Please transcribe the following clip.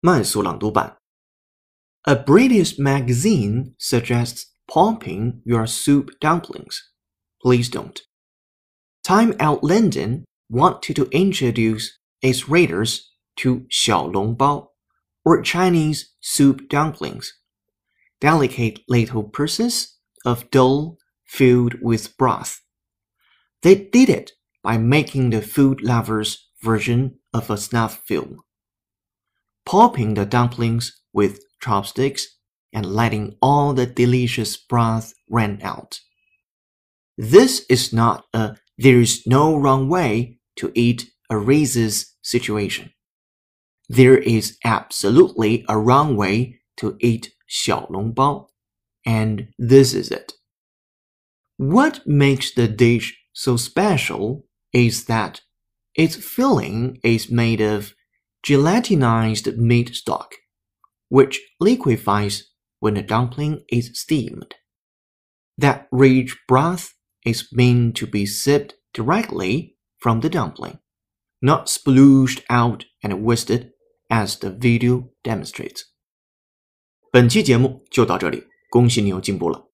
慢速朗读版。A British magazine suggests popping your soup dumplings. Please don't. Time Out London wanted to introduce its readers to 小笼包 or Chinese soup dumplings, delicate little pieces of dough filled with broth. They did it by making the food lovers version of a snuff film, popping the dumplings with chopsticks and letting all the delicious broth run out. This is not a there is no wrong way to eat a Reese's situation. There is absolutely a wrong way to eat xiaolongbao, and this is it. What makes the dish so special is that its filling is made of gelatinized meat stock, which liquefies when the dumpling is steamed. That rich broth is meant to be sipped directly from the dumpling, not splooshed out and wasted as the video demonstrates. 本期节目就到这里，恭喜你又进步了。